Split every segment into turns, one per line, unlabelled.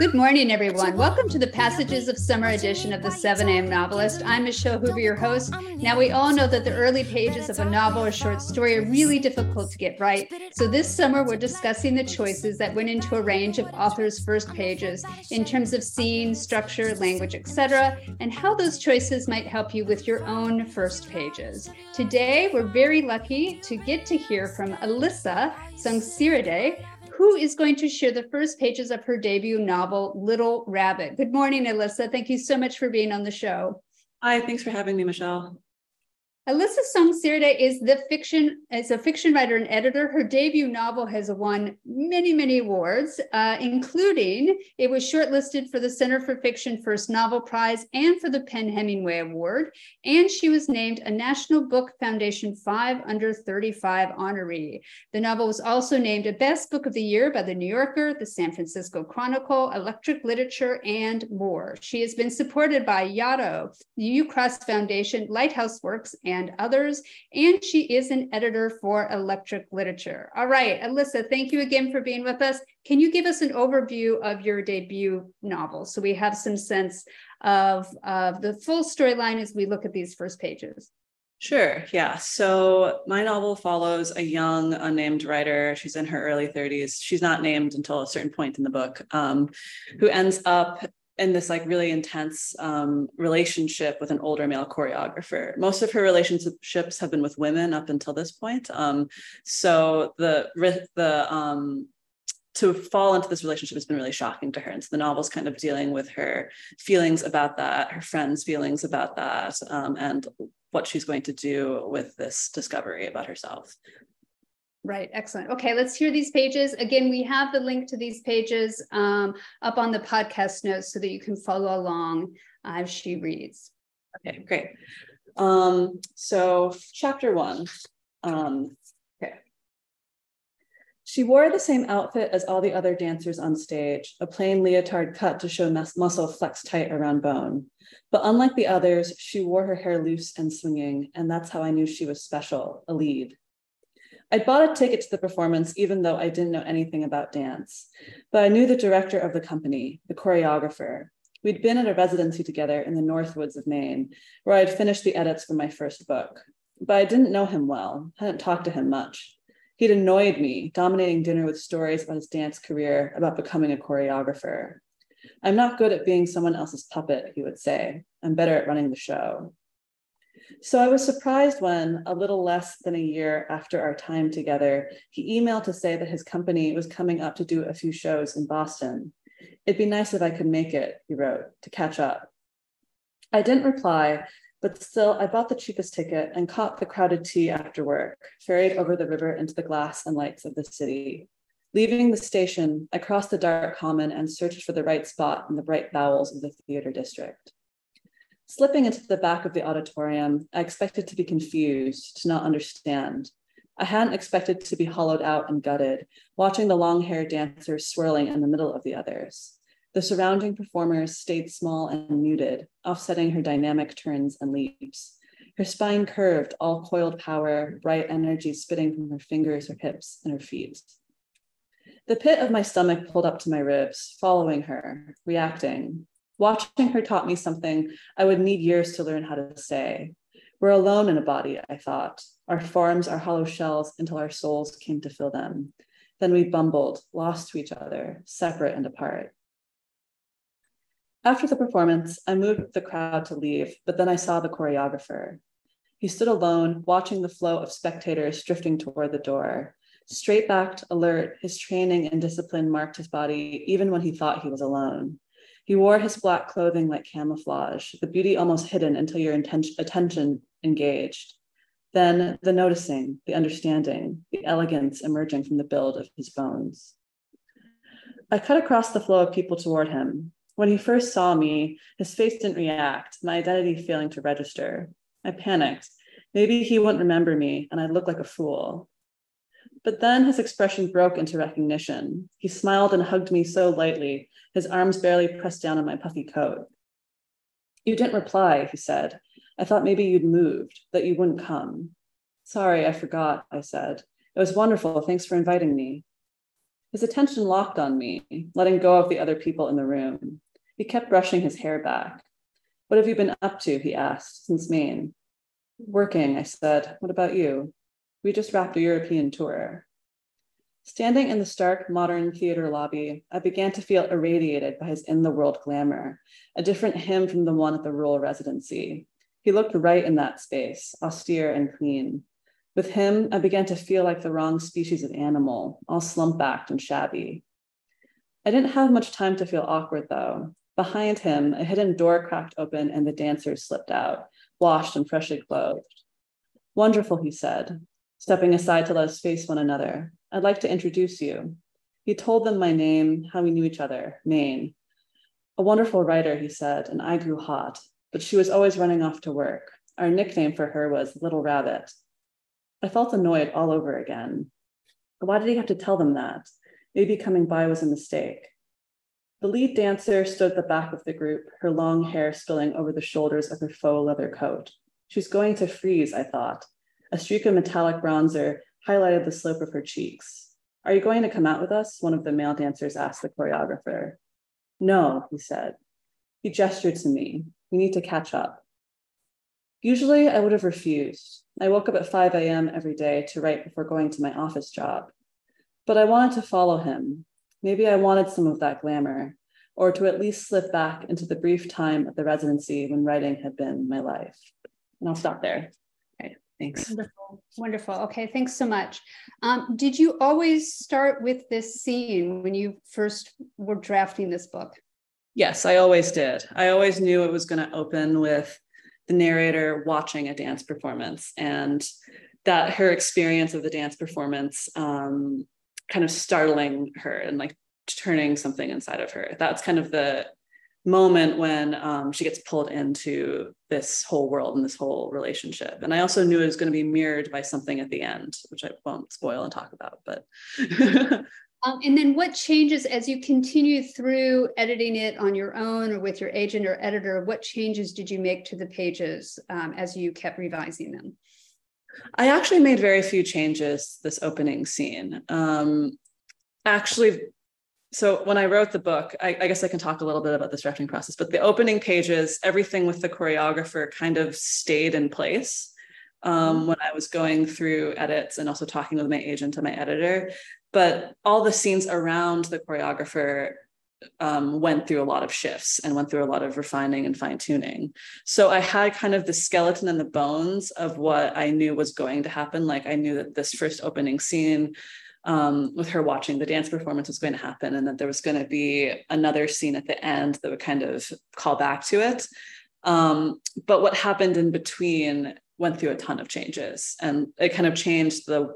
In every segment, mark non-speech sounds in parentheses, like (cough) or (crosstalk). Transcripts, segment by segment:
Good morning, everyone. Welcome to the Passages of Summer edition of the 7 a.m. Novelist. I'm Michelle Hoover, your host. Now, we all know that the early pages of a novel or short story are really difficult to get right. So, this summer, we're discussing the choices that went into a range of authors' first pages in terms of scene, structure, language, etc., and how those choices might help you with your own first pages. Today, we're very lucky to get to hear from Alyssa Songsiridej who is going to share the first pages of her debut novel, Little Rabbit. Good morning, Alyssa. Thank you so much for being on the show.
Hi, thanks for having me, Michelle.
Alyssa Songsiridej is the fiction is a fiction writer and editor. Her debut novel has won many, many awards, uh, including it was shortlisted for the Center for Fiction First Novel Prize and for the PEN Hemingway Award. And she was named a National Book Foundation 5 Under 35 honoree. The novel was also named a Best Book of the Year by the New Yorker, the San Francisco Chronicle, Electric Literature, and more. She has been supported by Yaddo, the Ucross Foundation, Lighthouse Works, and and others. And she is an editor for Electric Literature. All right, Alyssa, thank you again for being with us. Can you give us an overview of your debut novel so we have some sense of, of the full storyline as we look at these first pages?
Sure. Yeah. So my novel follows a young, unnamed writer. She's in her early 30s. She's not named until a certain point in the book, um, who ends up in this like really intense um, relationship with an older male choreographer. Most of her relationships have been with women up until this point. Um, so the the um, to fall into this relationship has been really shocking to her. And so the novel's kind of dealing with her feelings about that, her friends' feelings about that, um, and what she's going to do with this discovery about herself.
Right, excellent. Okay, let's hear these pages. Again, we have the link to these pages um, up on the podcast notes so that you can follow along as she reads.
Okay, great. Um, so, chapter one. Um, okay. She wore the same outfit as all the other dancers on stage, a plain leotard cut to show mus- muscle flexed tight around bone. But unlike the others, she wore her hair loose and swinging, and that's how I knew she was special, a lead. I bought a ticket to the performance even though I didn't know anything about dance, but I knew the director of the company, the choreographer. We'd been at a residency together in the Northwoods of Maine, where I'd finished the edits for my first book. But I didn't know him well, hadn't talked to him much. He'd annoyed me, dominating dinner with stories about his dance career, about becoming a choreographer. I'm not good at being someone else's puppet, he would say. I'm better at running the show. So I was surprised when, a little less than a year after our time together, he emailed to say that his company was coming up to do a few shows in Boston. It'd be nice if I could make it, he wrote, to catch up. I didn't reply, but still, I bought the cheapest ticket and caught the crowded T after work, ferried over the river into the glass and lights of the city. Leaving the station, I crossed the dark common and searched for the right spot in the bright bowels of the theater district. Slipping into the back of the auditorium, I expected to be confused, to not understand. I hadn't expected to be hollowed out and gutted, watching the long haired dancers swirling in the middle of the others. The surrounding performers stayed small and muted, offsetting her dynamic turns and leaps. Her spine curved, all coiled power, bright energy spitting from her fingers, her hips, and her feet. The pit of my stomach pulled up to my ribs, following her, reacting, Watching her taught me something I would need years to learn how to say. We're alone in a body, I thought. Our forms are hollow shells until our souls came to fill them. Then we bumbled, lost to each other, separate and apart. After the performance, I moved the crowd to leave, but then I saw the choreographer. He stood alone, watching the flow of spectators drifting toward the door. Straight backed, alert, his training and discipline marked his body even when he thought he was alone. He wore his black clothing like camouflage, the beauty almost hidden until your intention, attention engaged. Then the noticing, the understanding, the elegance emerging from the build of his bones. I cut across the flow of people toward him. When he first saw me, his face didn't react, my identity failing to register. I panicked. Maybe he wouldn't remember me and I'd look like a fool. But then his expression broke into recognition. He smiled and hugged me so lightly, his arms barely pressed down on my puffy coat. You didn't reply, he said. I thought maybe you'd moved, that you wouldn't come. Sorry, I forgot, I said. It was wonderful. Thanks for inviting me. His attention locked on me, letting go of the other people in the room. He kept brushing his hair back. What have you been up to? He asked, since Maine. Working, I said. What about you? We just wrapped a European tour. Standing in the stark modern theater lobby, I began to feel irradiated by his in the world glamour, a different him from the one at the rural residency. He looked right in that space, austere and clean. With him, I began to feel like the wrong species of animal, all slump backed and shabby. I didn't have much time to feel awkward, though. Behind him, a hidden door cracked open and the dancers slipped out, washed and freshly clothed. Wonderful, he said, stepping aside to let us face one another. I'd like to introduce you. He told them my name, how we knew each other, Maine. A wonderful writer, he said, and I grew hot, but she was always running off to work. Our nickname for her was Little Rabbit. I felt annoyed all over again. Why did he have to tell them that? Maybe coming by was a mistake. The lead dancer stood at the back of the group, her long hair spilling over the shoulders of her faux leather coat. She's going to freeze, I thought. A streak of metallic bronzer highlighted the slope of her cheeks. Are you going to come out with us? One of the male dancers asked the choreographer. No, he said. He gestured to me. We need to catch up. Usually, I would have refused. I woke up at 5 a.m. every day to write before going to my office job. But I wanted to follow him. Maybe I wanted some of that glamour, or to at least slip back into the brief time at the residency when writing had been my life. And I'll stop there. Thanks.
Wonderful. Wonderful. Okay, thanks so much. Um, did you always start with this scene when you first were drafting this book?
Yes, I always did. I always knew it was going to open with the narrator watching a dance performance and that her experience of the dance performance um, kind of startling her and like turning something inside of her. That's kind of the moment when um, she gets pulled into this whole world and this whole relationship. And I also knew it was going to be mirrored by something at the end, which I won't spoil and talk about. But (laughs)
Um, and then what changes as you continue through editing it on your own or with your agent or editor? What changes did you make to the pages um, as you kept revising them?
I actually made very few changes this opening scene. Um, actually, so when I wrote the book, I, I, guess I can talk a little bit about this drafting process, but the opening pages, everything with the choreographer kind of stayed in place um, mm-hmm. when I was going through edits and also talking with my agent and my editor but all the scenes around the choreographer um, went through a lot of shifts and went through a lot of refining and fine tuning. So I had kind of the skeleton and the bones of what I knew was going to happen. Like I knew that this first opening scene um, with her watching the dance performance was going to happen, and that there was going to be another scene at the end that would kind of call back to it. Um, but what happened in between went through a ton of changes, and it kind of changed the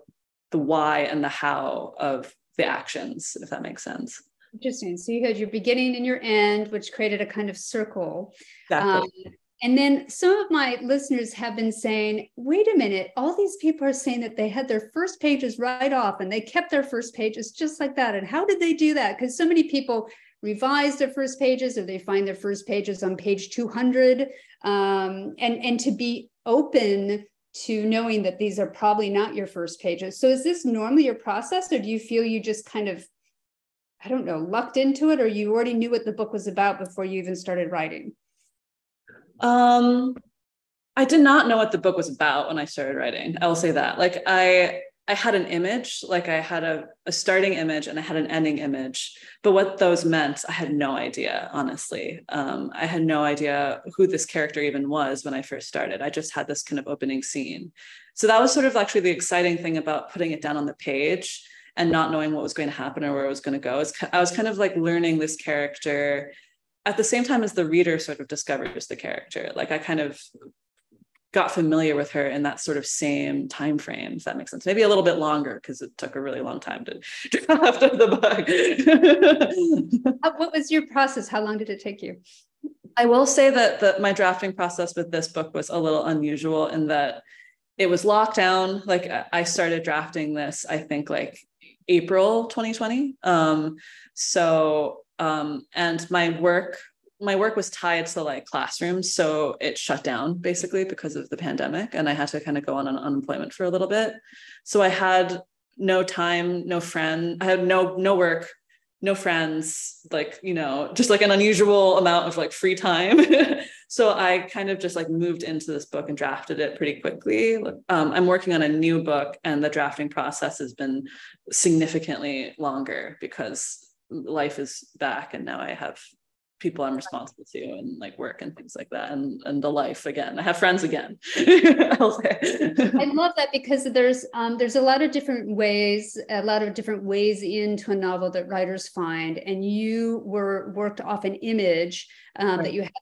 the why and the how of the actions, if that makes sense.
Interesting. So you had your beginning and your end, which created a kind of circle.
Exactly. Um,
and then some of my listeners have been saying, wait a minute, all these people are saying that they had their first pages right off and they kept their first pages just like that. And how did they do that? Because so many people revise their first pages or they find their first pages on page 200. Um, and, and to be open to knowing that these are probably not your first pages. So is this normally your process or do you feel you just kind of I don't know, lucked into it or you already knew what the book was about before you even started writing?
Um I did not know what the book was about when I started writing. I will say that. Like I I had an image, like I had a, a starting image and I had an ending image. But what those meant, I had no idea, honestly. Um, I had no idea who this character even was when I first started. I just had this kind of opening scene. So that was sort of actually the exciting thing about putting it down on the page and not knowing what was going to happen or where it was going to go. I was kind of like learning this character at the same time as the reader sort of discovers the character. Like I kind of got familiar with her in that sort of same time frame if that makes sense. Maybe a little bit longer because it took a really long time to (laughs) draft the
book. What was your process? How long did it take you?
I will say that that my drafting process with this book was a little unusual in that it was locked down. Like i started drafting this i think like april 2020 um so um and my work my work was tied to like classrooms so it shut down basically because of the pandemic and i had to kind of go on unemployment for a little bit so i had no time, no friend. I had no no work, no friends, like, you know, just like an unusual amount of like free time. (laughs) so I kind of just like moved into this book and drafted it pretty quickly. Um, I'm working on a new book and the drafting process has been significantly longer because life is back and now I have people I'm responsible to and like work and things like that and and the life again. I have friends again. (laughs) I
love that because there's um, there's a lot of different ways, a lot of different ways into a novel that writers find, and you were worked off an image um, right. that you had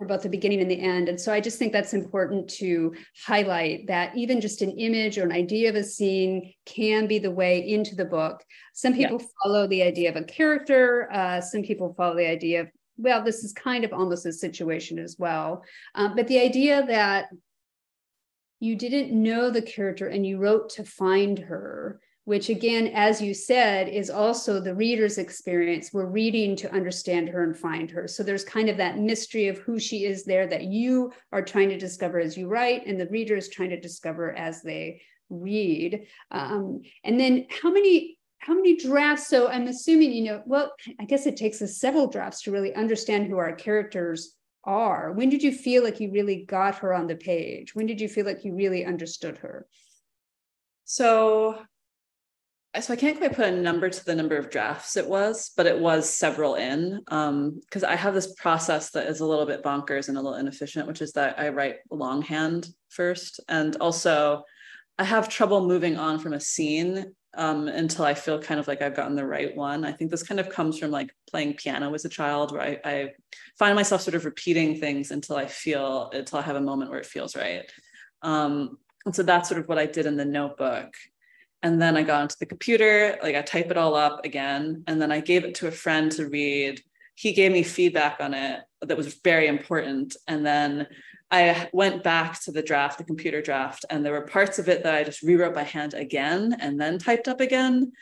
for both the beginning and the end. And so I just think that's important to highlight that even just an image or an idea of a scene can be the way into the book. Some people follow the idea of a character, uh, some people follow the idea of well, this is kind of almost a situation as well. Um, but the idea that you didn't know the character and you wrote to find her, which again, as you said, is also the reader's experience. We're reading to understand her and find her. So there's kind of that mystery of who she is there that you are trying to discover as you write, and the reader is trying to discover as they read. Um, and then how many how many drafts? So I'm assuming, you know, well, I guess it takes us several drafts to really understand who our characters are. When did you feel like you really got her on the page? When did you feel like you really understood her?
So, so I can't quite put a number to the number of drafts it was, but it was several in. Because um, I have this process that is a little bit bonkers and a little inefficient, which is that I write longhand first, and also I have trouble moving on from a scene um, until I feel kind of like I've gotten the right one. I think this kind of comes from like playing piano as a child, where I, I find myself sort of repeating things until I feel, until I have a moment where it feels right. Um, and so that's sort of what I did in the notebook. And then I got onto the computer, like I type it all up again, and then I gave it to a friend to read. He gave me feedback on it that was very important. And then I went back to the draft, the computer draft, and there were parts of it that I just rewrote by hand again and then typed up again.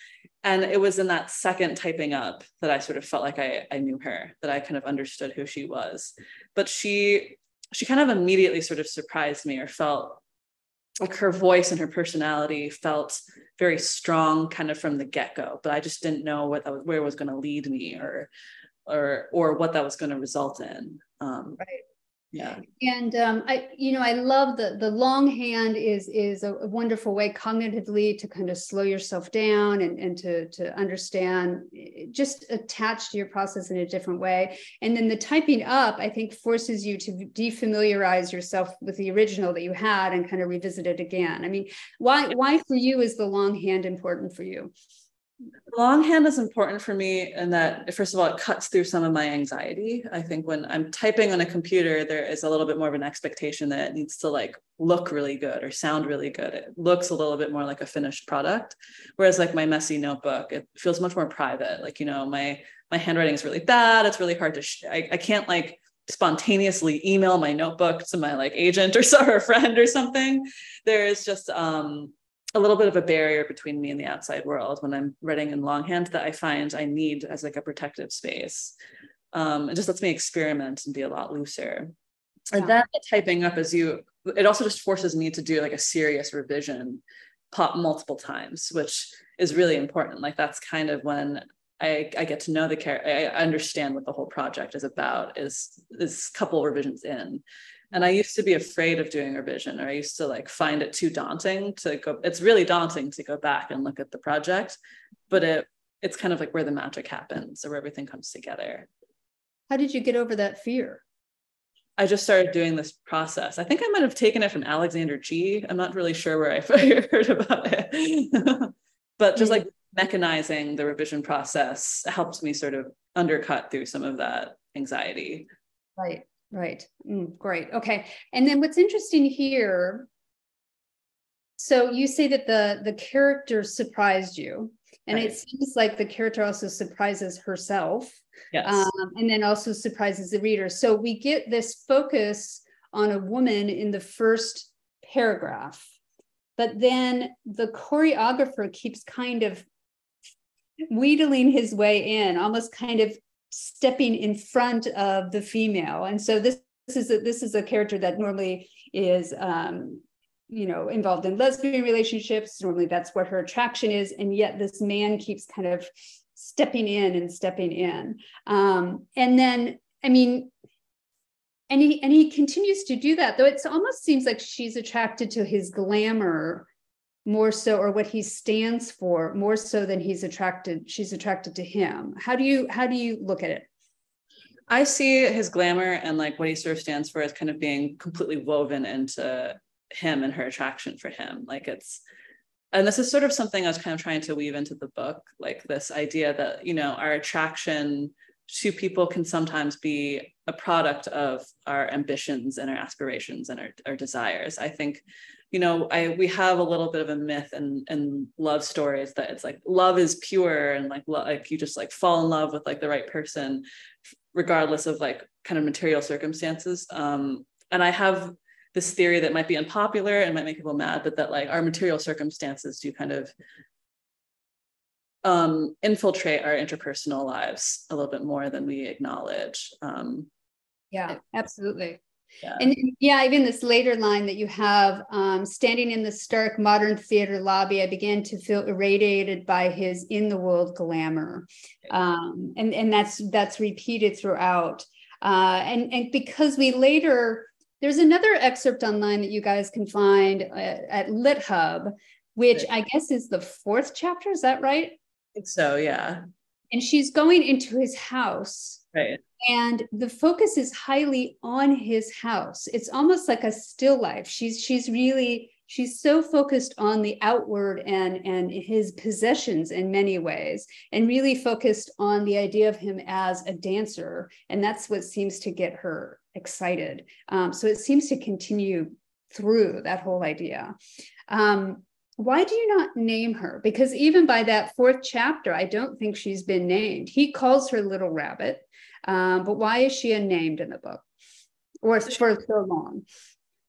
And it was in that second typing up that I sort of felt like I, I knew her, that I kind of understood who she was. But she she kind of immediately sort of surprised me or felt like her voice and her personality felt very strong kind of from the get-go but i just didn't know what that was, where it was going to lead me or or or what that was going to result in um,
right yeah. And um, i you know i love the the long hand is is a, wonderful way cognitively to kind of slow yourself down and, and to to understand eh, just attach to your process in a different way. And then the typing up i think forces you to defamiliarize yourself with the original that you had and kind of revisit it again. I mean why why for you is the long hand important for you
longhand is important for me in that first of all it cuts through some of my anxiety. I think when i'm typing on a computer there is a little bit more of an expectation that it needs to like look really good or sound really good. It looks a little bit more like a finished product whereas like my messy notebook it feels much more private. Like you know my my handwriting is really bad. It's really hard to sh- I, I can't like spontaneously email my notebook to my like agent or, (laughs) so, or friend or something. There is just um a little bit of a barrier between me and the outside world when I'm writing in longhand that I find I need as like a protective space. Um, it just lets me experiment and be a lot looser. Yeah. And then the typing up as you, it also just forces me to do like a serious revision pop multiple times, which is really important. Like that's kind of when I, I get to know the character, I understand what the whole project is about is is couple revisions in. And I used to be afraid of doing revision, or I used to like find it too daunting to go. It's really daunting to go back and look at the project, but it it's kind of like where the magic happens or where everything comes together.
How did you get over that fear?
I just started doing this process. I think I might have taken it from Alexander Chee. I'm not really sure where I (laughs) heard about it, (laughs) but just like mechanizing the revision process helped me sort of undercut through some of that anxiety.
Right. Right. Mm, great. Okay. And then what's interesting here, so you say that the the character surprised you, and right. it seems like the character also surprises herself.
Yes. Um,
and then also surprises the reader. So we get this focus on a woman in the first paragraph, but then the choreographer keeps kind of wheedling his way in, almost kind of stepping in front of the female. And so this, this is a, this is a character that normally is um, you know involved in lesbian relationships. Normally that's what her attraction is. And yet this man keeps kind of stepping in and stepping in. Um, and then i mean and he and he continues to do that though it almost seems like she's attracted to his glamour more so or what he stands for more so than he's attracted she's attracted to him. How do you how do you look at it?
I see his glamour and like what he sort of stands for as kind of being completely woven into him and her attraction for him. Like it's and this is sort of something i was kind of trying to weave into the book like this idea that you know our attraction to people can sometimes be a product of our ambitions and our aspirations and our, our desires. I think you know i we have a little bit of a myth and and love stories that it's like love is pure and like lo- like you just like fall in love with like the right person regardless of like kind of material circumstances. Um and i have this theory that might be unpopular and might make people mad but that like our material circumstances do kind of um infiltrate our interpersonal lives a little bit more than we acknowledge. Um
yeah absolutely yeah. And yeah, even this later line that you have um, standing in the stark modern theater lobby, I began to feel irradiated by his in the world glamour. Um, and, and that's that's repeated throughout. Uh, and, and because we later, there's another excerpt online that you guys can find uh, at LitHub, which I guess is the fourth chapter. Is that right? I
think so, yeah.
And she's going into his house.
Right
and the focus is highly on his house. It's almost like a still life. She's she's really she's so focused on the outward and and his possessions in many ways and really focused on the idea of him as a dancer. And that's what seems to get her excited. Um, so it seems to continue through that whole idea. Um, why do you not name her? Because even by that fourth chapter i don't think she's been named. He calls her little rabbit um, but why is she unnamed in the book or for so long?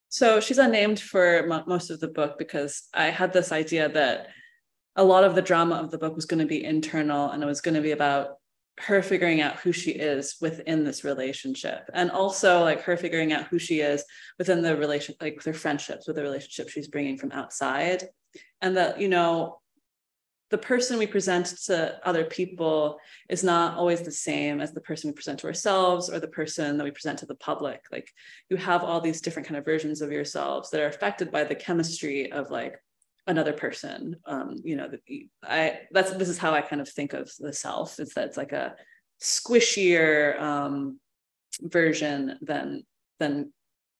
So she's unnamed for most of the book because I had this idea that a lot of the drama of the book was going to be internal and it was going to be about her figuring out who she is within this relationship and also like her figuring out who she is within the relation like her friendships with the relationship she's bringing from outside and that you know the person we present to other people is not always the same as the person we present to ourselves or the person that we present to the public. Like you have all these different kind of versions of yourselves that are affected by the chemistry of like another person. Um you know i that's this is how i kind of think of the self is that it's like a squishier um version than than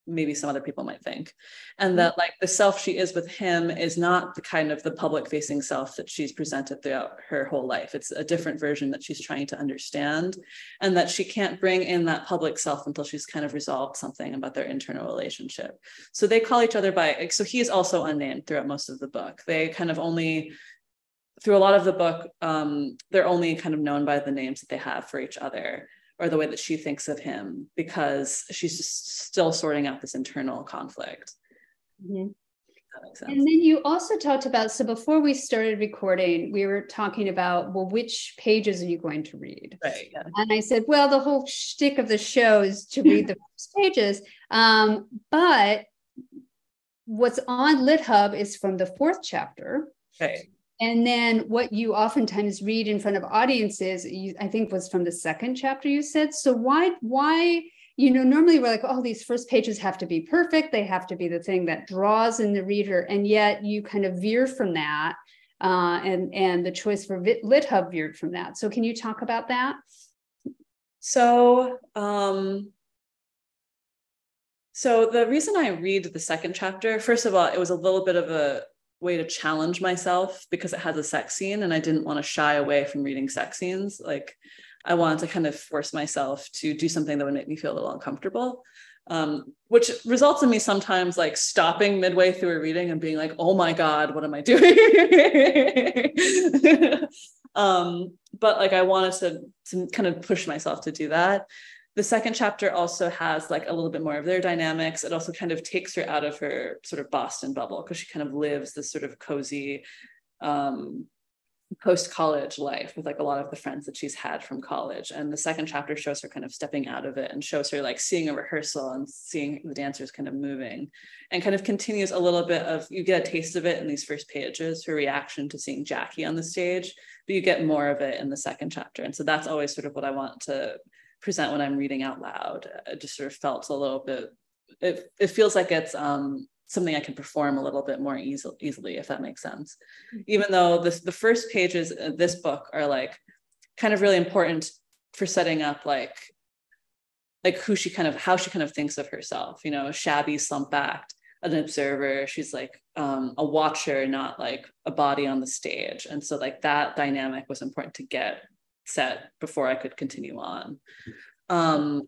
maybe some other people might think. And mm-hmm. that like the self she is with him is not the kind of the public facing self that she's presented throughout her whole life. It's a different version that she's trying to understand. And that she can't bring in that public self until she's kind of resolved something about their internal relationship. So they call each other by so he is also unnamed throughout most of the book. They kind of only through a lot of the book um, they're only kind of known by the names that they have for each other or the way that she thinks of him because she's just still sorting out this internal conflict.
Mm-hmm. And then you also talked about so before we started recording, we were talking about well, which pages are you going to read?
Right. Yeah.
And I said, well, the whole shtick of the show is to read the (laughs) first pages. Um, but what's on LitHub is from the fourth chapter.
Right.
And then what you oftentimes read in front of audiences, you, I think was from the second chapter you said. So why, why, you know, normally we're like, oh, these first pages have to be perfect. They have to be the thing that draws in the reader. And yet you kind of veer from that. Uh, and, and the choice for LitHub veered from that. So can you talk about that?
So, um, so the reason I read the second chapter, first of all, it was a little bit of a way to challenge myself because it has a sex scene and I didn't want to shy away from reading sex scenes. Like I wanted to kind of force myself to do something that would make me feel a little uncomfortable. Um, which results in me sometimes like stopping midway through a reading and being like, oh my God, what am I doing? (laughs) um, but like I wanted to, to kind of push myself to do that the second chapter also has like a little bit more of their dynamics. It also kind of takes her out of her sort of Boston bubble because she kind of lives this sort of cozy, um, post college life with like a lot of the friends that she's had from college. And the second chapter shows her kind of stepping out of it and shows her like seeing a rehearsal and seeing the dancers kind of moving and kind of continues a little bit of you get a taste of it in these first pages, her reaction to seeing Jackie on the stage, but you get more of it in the second chapter. And so that's always sort of what I want to present when I'm reading out loud. It just sort of felt a little bit, it, it feels like it's um, something I can perform a little bit more easily, easily if that makes sense. Mm-hmm. Even though this, the first pages of this book are like kind of really important for setting up like like who she kind of how she kind of thinks of herself you know shabby slump backed an observer she's like um, a watcher not like a body on the stage and so like that dynamic was important to get set before i could continue on um,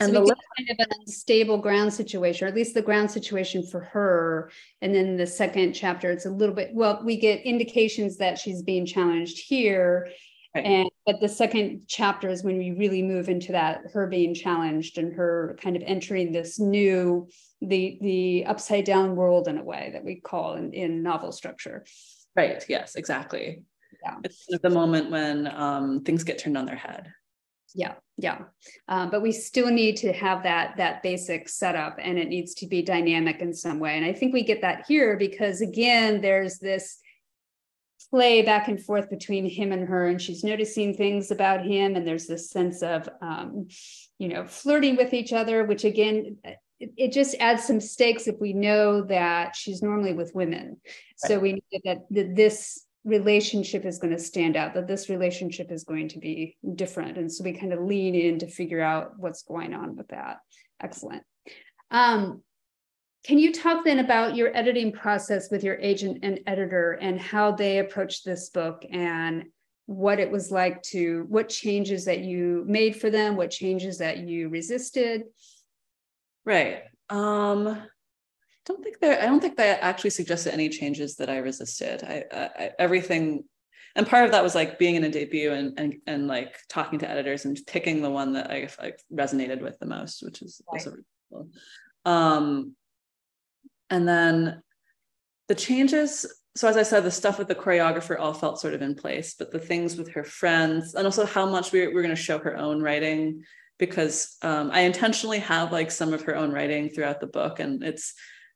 and so the kind of an unstable ground situation, or at least the ground situation for her. And then the second chapter, it's a little bit well, we get indications that she's being challenged here. Right. And but the second chapter is when we really move into that her being challenged and her kind of entering this new the the upside down world in a way that we call in, in novel structure.
Right. Yes, exactly. Yeah. It's the moment when um, things get turned on their head
yeah yeah um, but we still need to have that that basic setup and it needs to be dynamic in some way and i think we get that here because again there's this play back and forth between him and her and she's noticing things about him and there's this sense of um, you know flirting with each other which again it, it, just adds some stakes if we know that she's normally with women right. so we know that, that this relationship is going to stand out, that this relationship is going to be different. And so we kind of lean in to figure out what's going on with that. Excellent. Um, can you talk then about your editing process with your agent and editor and how they approached this book and what it was like to, what changes that you made for them, what changes that you resisted?
Right. Um, don't think there i don't think they actually suggested any changes that i resisted I, I, everything and part of that was like being in a debut and and and like talking to editors and picking the one that i like resonated with the most which is right. also really cool um and then the changes so as i said the stuff with the choreographer all felt sort of in place but the things with her friends and also how much we, we're going to show her own writing because um, i intentionally have like some of her own writing throughout the book and it's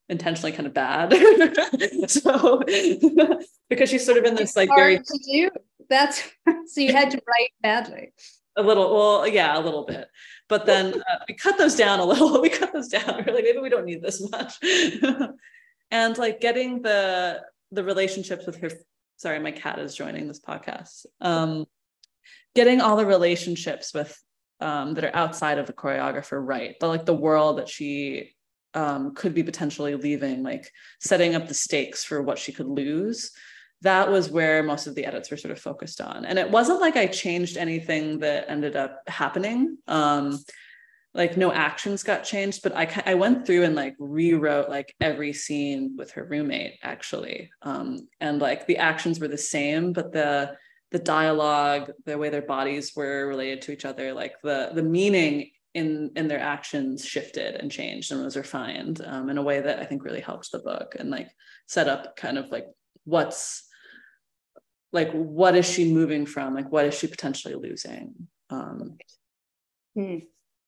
intentionally kind of bad. (laughs) so (laughs) because she's sort of in this like very
to do. That's (laughs) so you had to write badly.
A little, well, yeah, a little bit. But then uh, we cut those down a little. We cut those down. We're like, maybe we don't need this much. and like getting the the relationships with her. Sorry, my cat is joining this podcast. Um, getting all the relationships with um, that are outside of the choreographer right, but like the world that she um, could be potentially leaving, like setting up the stakes for what she could lose. That was where most of the edits were sort of focused on. And it wasn't like I changed anything that ended up happening. Um, like no actions got changed, but I, I went through and like rewrote like every scene with her roommate actually. Um, and like the actions were the same, but the the dialogue, the way their bodies were related to each other, like the the meaning in in their actions shifted and changed and was refined um, in a way that I think really helped the book and like set up kind of like what's like what is she moving from? Like what is she potentially losing? Um,
hmm.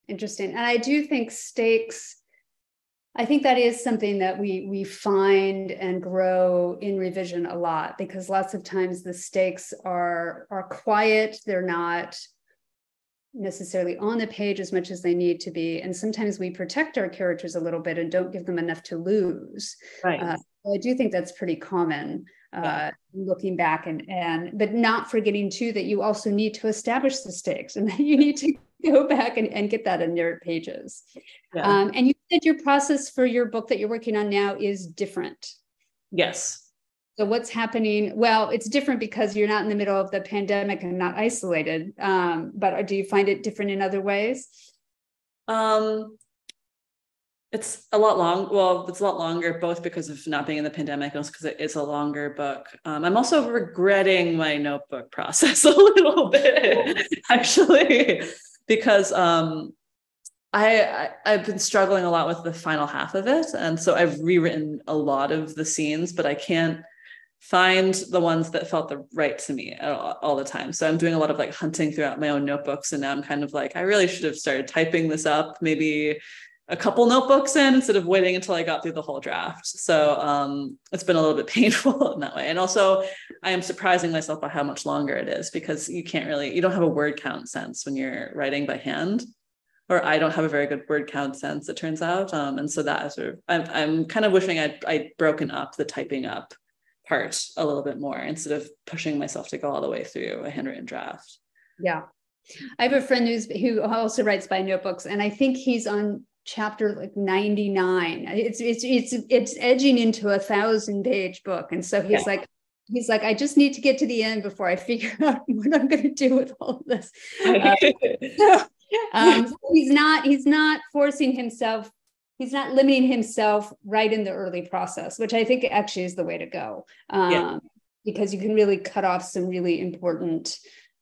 interesting. And i do think stakes i think that is something that we we find and grow in revision a lot because lots of times the stakes are are quiet. They're not necessarily on the page as much as they need to be. And sometimes we protect our characters a little bit and don't give them enough to lose. Right. Uh, I do think that's pretty common uh, yeah. looking back and, and, but not forgetting too that you also need to establish the stakes and that (laughs) you need to go back and, and get that in your pages. Yeah. Um, and you said your process for your book that you're working on now is different.
Yes.
So what's happening? Well, it's different because you're not in the middle of the pandemic and not isolated. Um, but do you find it different in other ways?
Um, it's a lot long. Well, it's a lot longer, both because of not being in the pandemic and also because it is a longer book. Um, I'm also regretting my notebook process (laughs) a little bit, actually, because um, I, I have been struggling a lot with the final half of it, and so I've rewritten a lot of the scenes, but I can't find the ones that felt the right to me all, all, the time. So I'm doing a lot of like hunting throughout my own notebooks. And now I'm kind of like, I really should have started typing this up maybe a couple notebooks in instead of waiting until I got through the whole draft. So um, it's been a little bit (laughs) painful in that way. And also, I am surprising myself by how much longer it is because you can't really, you don't have a word count sense when you're writing by hand. Or I don't have a very good word count sense, it turns out. Um, and so that is sort of, I'm, I'm kind of wishing I'd, I'd broken up the typing up part a little bit more instead of pushing myself to go all the way through a handwritten draft.
Yeah. I have a friend who's who also writes by notebooks, and I think he's on chapter like 99 it's it's it's it's edging into a thousand page book and so he's yeah. like he's like i just need to get to the end before i figure (laughs) out what i'm going to do with all of this (laughs) uh, so, um, he's not he's not forcing himself he's not limiting himself right in the early process which i think actually is the way to go um, yeah. because you can really cut off some really important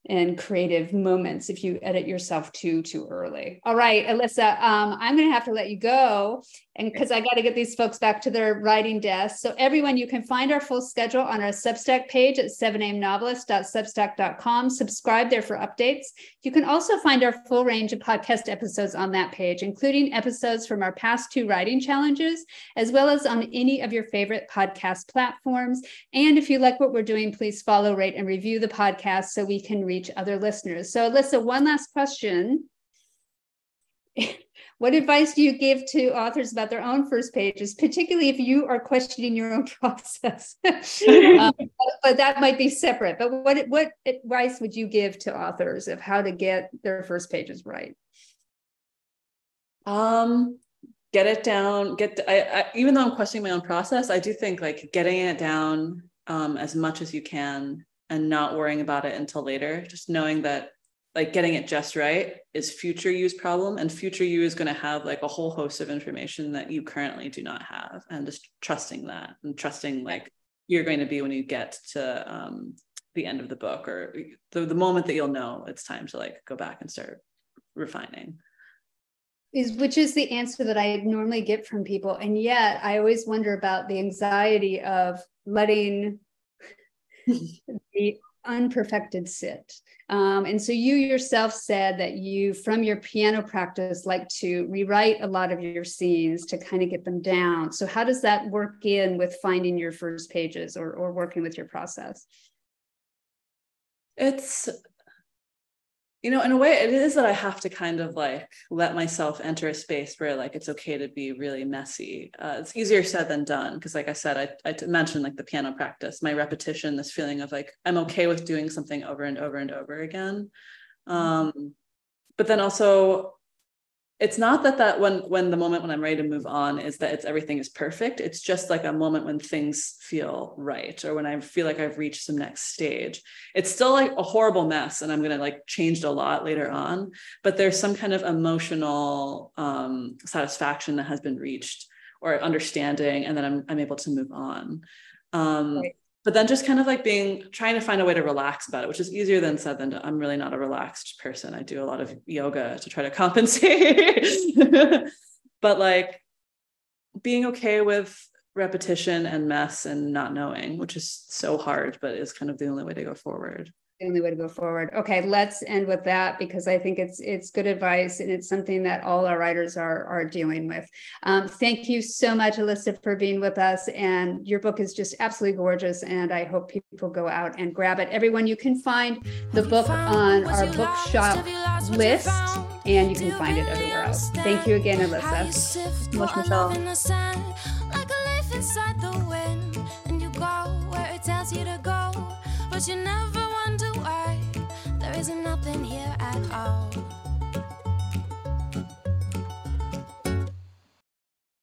and creative moments if you edit yourself too too early. All right, Alyssa, um, I'm going to have to let you go, and because I got to get these folks back to their writing desk. So everyone, you can find our full schedule on our Substack page at 7amnovelist.substack.com. Subscribe there for updates. You can also find our full range of podcast episodes on that page, including episodes from our past two writing challenges, as well as on any of your favorite podcast platforms. And if you like what we're doing, please follow, rate, and review the podcast so we can reach other listeners. So, Alyssa, one last question. (laughs) what advice do you give to authors about their own first pages, particularly if you are questioning your own (laughs) process? (laughs) um, but that might be separate. But what what advice would you give to authors of how to get their first pages right?
Um, get it down. Get I, I, even though I'm questioning my own process, I do think like getting it down um, as much as you can and not worrying about it until later. Just knowing that like getting it just right is future use problem and future you is going to have like a whole host of information that you currently do not have and just trusting that and trusting like you're going to be when you get to um, the end of the book or the, the moment that you'll know it's time to like go back and start refining
is which is the answer that I normally get from people. And yet I always wonder about the anxiety of letting (laughs) the unperfected sit. Um, and so you yourself said that you, from your piano practice, like to rewrite a lot of your scenes to kind of get them down. So how does that work in with finding your first pages or, or working with your process?
It's you know in a way it is that i have to kind of like let myself enter a space where like it's okay to be really messy uh, it's easier said than done because like i said I, I mentioned like the piano practice my repetition this feeling of like i'm okay with doing something over and over and over again mm-hmm. um, but then also it's not that that when when the moment when i'm ready to move on is that it's everything is perfect. It's just like a moment when things feel right or when i feel like i've reached some next stage. It's still like a horrible mess and i'm going to like change a lot later on but there's some kind of emotional um, satisfaction that has been reached or understanding and then i'm, I'm able to move on. Um, right but then just kind of like being trying to find a way to relax about it which is easier than said than i'm really not a relaxed person. I do a lot of yoga to try to (laughs) compensate. But like being okay with repetition and mess and not knowing which is so hard but is kind of the only way to go forward
the only way to go forward. Okay, let's end with that because I think it's it's good advice and it's something that all our writers are are dealing with. Um, thank you so much, Alyssa, for being with us. And your book is just absolutely gorgeous, and I hope people go out and grab it. Everyone, you can find the book on our bookshop list, and you can find it everywhere else. Thank you again, Alyssa.
Much, Michelle. but you never been here